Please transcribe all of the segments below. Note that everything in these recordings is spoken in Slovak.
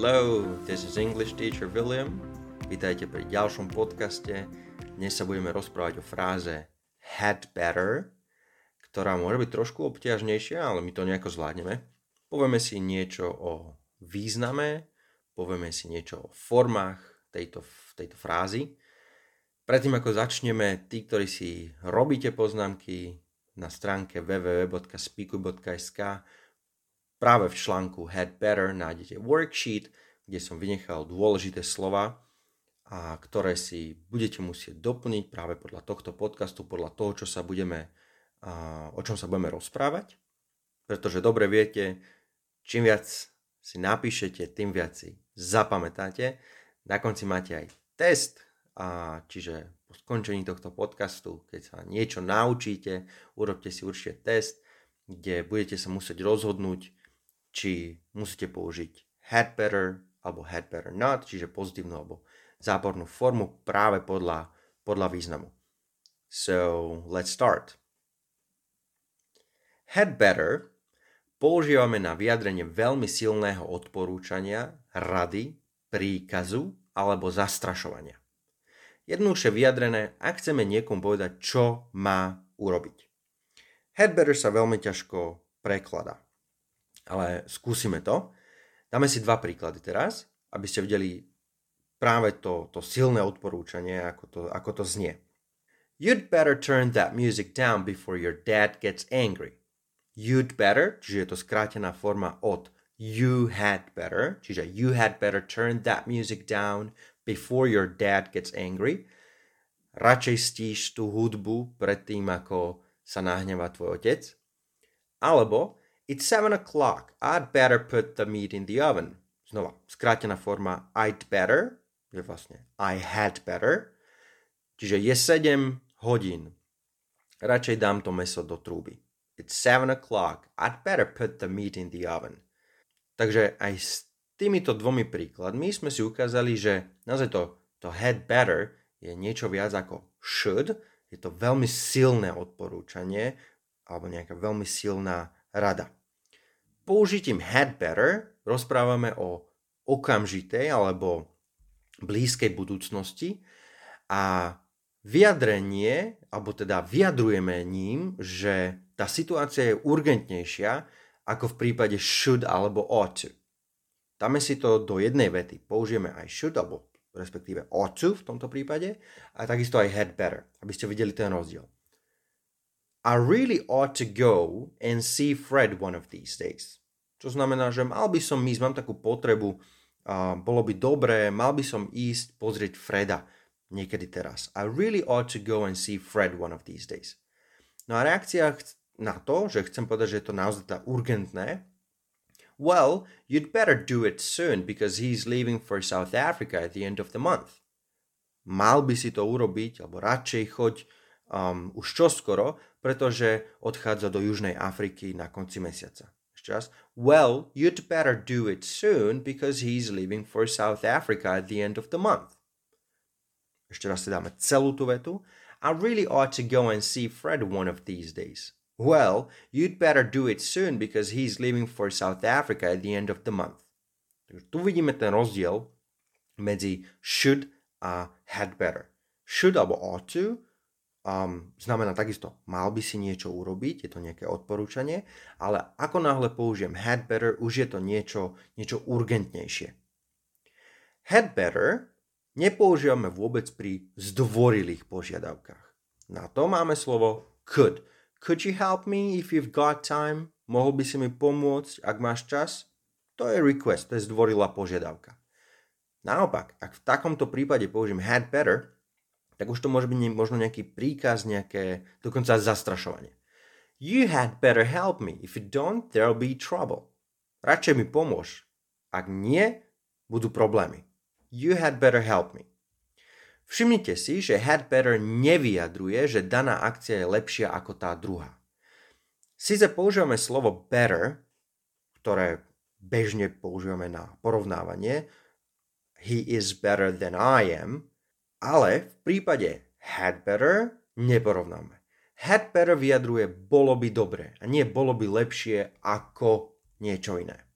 Hello, this is English teacher William. Vítajte pri ďalšom podcaste. Dnes sa budeme rozprávať o fráze had better, ktorá môže byť trošku obťažnejšia, ale my to nejako zvládneme. Povieme si niečo o význame, povieme si niečo o formách tejto, tejto frázy. Predtým ako začneme, tí, ktorí si robíte poznámky na stránke www.speaku.sk Práve v článku Head Better nájdete worksheet, kde som vynechal dôležité slova, a ktoré si budete musieť doplniť práve podľa tohto podcastu, podľa toho, čo sa budeme, o čom sa budeme rozprávať. Pretože dobre viete, čím viac si napíšete, tým viac si zapamätáte. Na konci máte aj test, a čiže po skončení tohto podcastu, keď sa niečo naučíte, urobte si určite test, kde budete sa musieť rozhodnúť, či musíte použiť had better alebo had better not, čiže pozitívnu alebo zápornú formu práve podľa, podľa významu. So, let's start. Had better používame na vyjadrenie veľmi silného odporúčania, rady, príkazu alebo zastrašovania. Jednoduše vyjadrené, ak chceme niekomu povedať, čo má urobiť. Had better sa veľmi ťažko prekladá ale skúsime to. Dáme si dva príklady teraz, aby ste videli práve to, to silné odporúčanie, ako to, ako to znie. You'd better turn that music down before your dad gets angry. You'd better, čiže je to skrátená forma od you had better, čiže you had better turn that music down before your dad gets angry. Radšej stíš tú hudbu predtým, ako sa nahnevá tvoj otec. Alebo It's seven o'clock. I'd better put the meat in the oven. Znova, skrátená forma I'd better, je vlastne I had better. Čiže je 7 hodín. Radšej dám to meso do trúby. It's seven o'clock. I'd better put the meat in the oven. Takže aj s týmito dvomi príkladmi sme si ukázali, že naozaj to, to had better je niečo viac ako should. Je to veľmi silné odporúčanie alebo nejaká veľmi silná rada použitím had better rozprávame o okamžitej alebo blízkej budúcnosti a vyjadrenie, alebo teda vyjadrujeme ním, že tá situácia je urgentnejšia ako v prípade should alebo ought to. Dáme si to do jednej vety. Použijeme aj should, alebo respektíve ought to v tomto prípade, a takisto aj had better, aby ste videli ten rozdiel. I really ought to go and see Fred one of these days. Čo znamená, že mal by som ísť, mám takú potrebu, a bolo by dobré, mal by som ísť pozrieť Freda niekedy teraz. I really ought to go and see Fred one of these days. No a reakcia na to, že chcem povedať, že je to naozaj tá urgentné, well, you'd better do it soon because he's leaving for South Africa at the end of the month. Mal by si to urobiť, alebo radšej choď um, už čoskoro, pretože odchádza do Južnej Afriky na konci mesiaca. Just, well, you'd better do it soon because he's leaving for South Africa at the end of the month. Ešte raz si dáme celú tú vetu. I really ought to go and see Fred one of these days. Well, you'd better do it soon because he's leaving for South Africa at the end of the month. Takže tu vidíme ten rozdiel medzi should a had better. Should alebo ought to um, znamená takisto, mal by si niečo urobiť, je to nejaké odporúčanie, ale ako náhle použijem had better, už je to niečo, niečo urgentnejšie. Had better nepoužívame vôbec pri zdvorilých požiadavkách. Na to máme slovo could. Could you help me if you've got time? Mohol by si mi pomôcť, ak máš čas? To je request, to je zdvorilá požiadavka. Naopak, ak v takomto prípade použijem had better, tak už to môže byť možno nejaký príkaz, nejaké dokonca zastrašovanie. You had better help me. If you don't, there'll be trouble. Radšej mi pomôž. Ak nie, budú problémy. You had better help me. Všimnite si, že had better nevyjadruje, že daná akcia je lepšia ako tá druhá. Sice používame slovo better, ktoré bežne používame na porovnávanie, he is better than I am, ale v prípade had better neporovnáme. Had better vyjadruje bolo by dobre a nie bolo by lepšie ako niečo iné.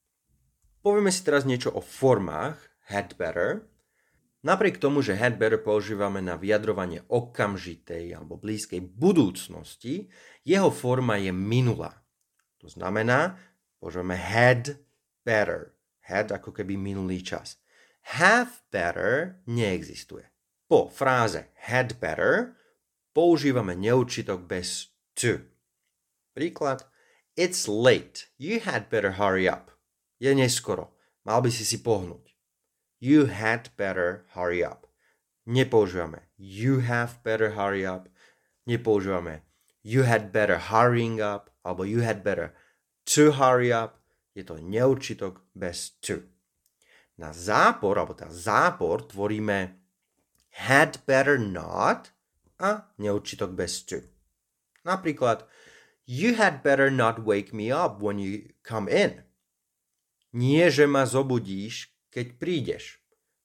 Povieme si teraz niečo o formách had better. Napriek tomu, že had better používame na vyjadrovanie okamžitej alebo blízkej budúcnosti, jeho forma je minulá. To znamená, používame had better. Had ako keby minulý čas. Have better neexistuje. Po fráze had better používame neurčitok bez to. Príklad. It's late. You had better hurry up. Je neskoro. Mal by si si pohnúť. You had better hurry up. Nepoužívame you have better hurry up. Nepoužívame you had better hurrying up alebo you had better to hurry up. Je to neurčitok bez to. Na zápor, alebo tá zápor tvoríme had better not a neurčitok bez to. Napríklad, you had better not wake me up when you come in. Nie, že ma zobudíš, keď prídeš.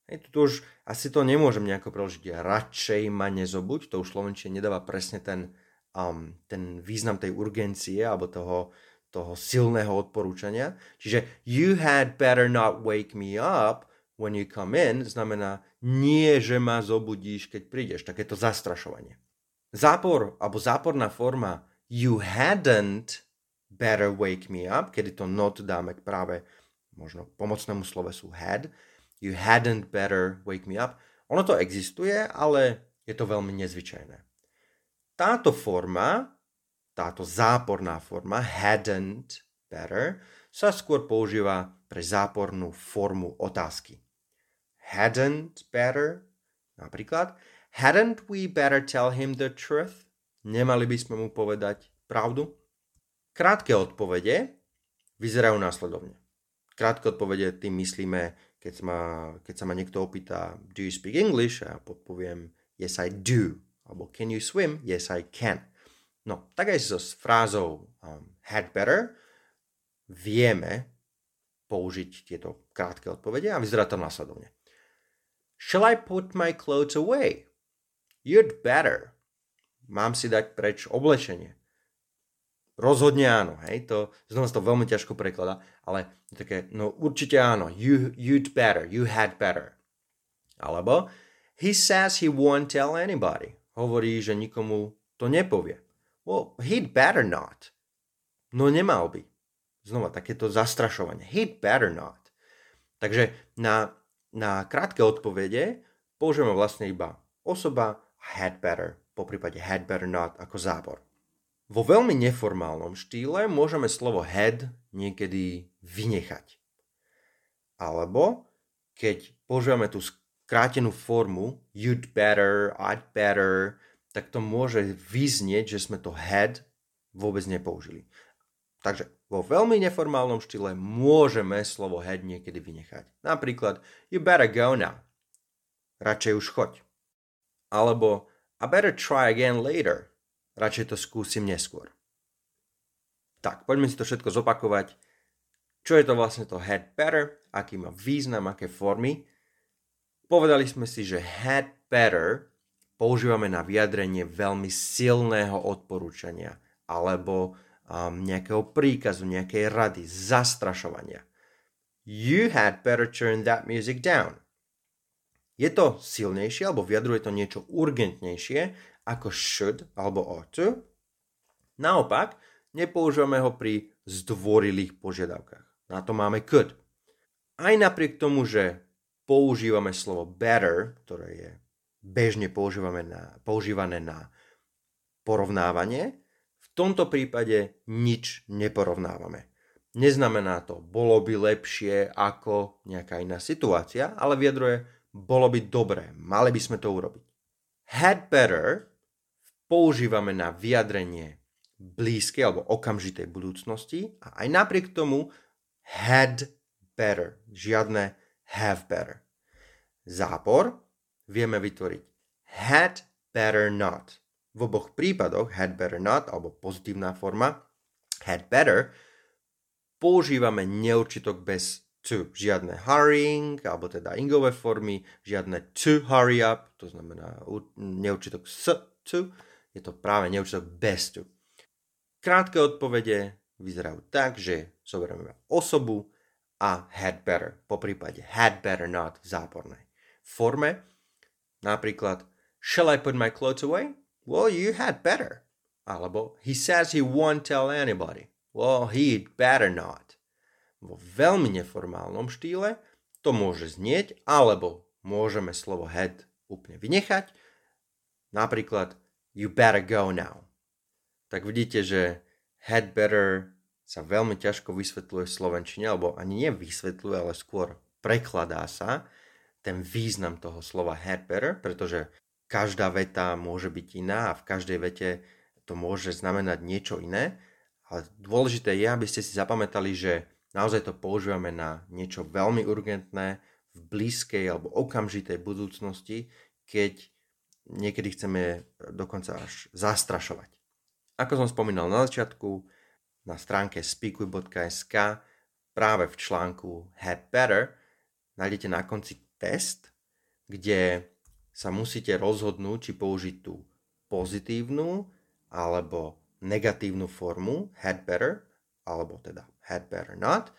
Hej, tu už asi to nemôžem nejako preložiť. Radšej ma nezobuď, to už Slovenčine nedáva presne ten, um, ten význam tej urgencie alebo toho, toho silného odporúčania. Čiže you had better not wake me up when you come in znamená nie, že ma zobudíš, keď prídeš. Takéto zastrašovanie. Zápor alebo záporná forma you hadn't better wake me up, kedy to not dáme k práve možno pomocnému slovesu had, you hadn't better wake me up. Ono to existuje, ale je to veľmi nezvyčajné. Táto forma, táto záporná forma hadn't better, sa skôr používa pre zápornú formu otázky. Hadn't better, napríklad, hadn't we better tell him the truth? Nemali by sme mu povedať pravdu? Krátke odpovede vyzerajú následovne krátke odpovede tým myslíme, keď, ma, keď sa ma niekto opýta, do you speak English? A podpoviem, yes I do. Alebo can you swim? Yes I can. No, tak aj so s frázou um, had better vieme použiť tieto krátke odpovede a vyzerá to následovne. Shall I put my clothes away? You'd better. Mám si dať preč oblečenie. Rozhodne áno, hej, to znova to veľmi ťažko prekladá, ale také, no určite áno, you, you'd better, you had better. Alebo, he says he won't tell anybody. Hovorí, že nikomu to nepovie. Well, he'd better not. No nemal by. Znova takéto zastrašovanie. He'd better not. Takže na, na krátke odpovede použijeme vlastne iba osoba had better, po prípade had better not ako zábor. Vo veľmi neformálnom štýle môžeme slovo head niekedy vynechať. Alebo keď používame tú skrátenú formu you'd better, I'd better, tak to môže vyznieť, že sme to head vôbec nepoužili. Takže vo veľmi neformálnom štýle môžeme slovo head niekedy vynechať. Napríklad you better go now. Radšej už choď. Alebo I better try again later radšej to skúsim neskôr. Tak, poďme si to všetko zopakovať. Čo je to vlastne to had better, aký má význam, aké formy. Povedali sme si, že had better používame na vyjadrenie veľmi silného odporúčania alebo um, nejakého príkazu, nejakej rady, zastrašovania. You had better turn that music down. Je to silnejšie alebo vyjadruje to niečo urgentnejšie ako should alebo ought to. Naopak, nepoužívame ho pri zdvorilých požiadavkách. Na to máme could. Aj napriek tomu, že používame slovo better, ktoré je bežne používané na, používané na porovnávanie, tomto prípade nič neporovnávame. Neznamená to, bolo by lepšie ako nejaká iná situácia, ale vyjadruje, bolo by dobré, mali by sme to urobiť. Had better používame na vyjadrenie blízkej alebo okamžitej budúcnosti a aj napriek tomu had better, žiadne have better. Zápor vieme vytvoriť had better not. V oboch prípadoch had better not alebo pozitívna forma had better používame neurčitok bez to. Žiadne hurrying, alebo teda ingové formy, žiadne to hurry up, to znamená neurčitok s to, je to práve neurčitok bez to. Krátke odpovede vyzerajú tak, že zoberieme osobu a had better, po prípade had better not v zápornej forme. Napríklad, shall I put my clothes away? Well, you had better. Alebo, he says he won't tell anybody. Well, he'd better not. Vo veľmi neformálnom štýle to môže znieť, alebo môžeme slovo had úplne vynechať. Napríklad, you better go now. Tak vidíte, že had better sa veľmi ťažko vysvetľuje v Slovenčine, alebo ani nevysvetľuje, ale skôr prekladá sa ten význam toho slova had better, pretože každá veta môže byť iná a v každej vete to môže znamenať niečo iné. Ale dôležité je, aby ste si zapamätali, že naozaj to používame na niečo veľmi urgentné v blízkej alebo okamžitej budúcnosti, keď niekedy chceme dokonca až zastrašovať. Ako som spomínal na začiatku, na stránke speakuj.sk práve v článku Had Better nájdete na konci test, kde sa musíte rozhodnúť, či použiť tú pozitívnu alebo negatívnu formu had better, alebo teda had better not,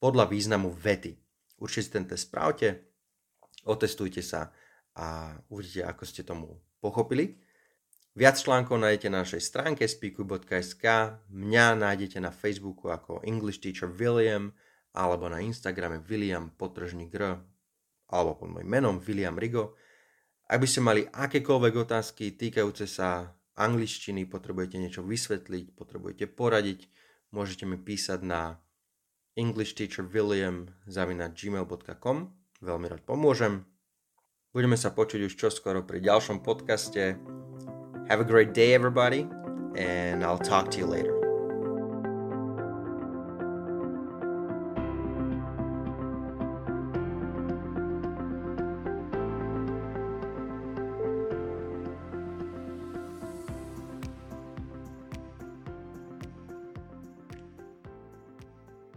podľa významu vety. Určite si ten test spravte, otestujte sa a uvidíte, ako ste tomu pochopili. Viac článkov nájdete na našej stránke speakuj.sk, mňa nájdete na Facebooku ako English Teacher William, alebo na Instagrame William potržník R, alebo pod môjim menom William Rigo. Ak by ste mali akékoľvek otázky týkajúce sa angličtiny, potrebujete niečo vysvetliť, potrebujete poradiť, môžete mi písať na englishteacherwilliam.gmail.com Veľmi rád pomôžem. Budeme sa počuť už čoskoro pri ďalšom podcaste. Have a great day, everybody, and I'll talk to you later.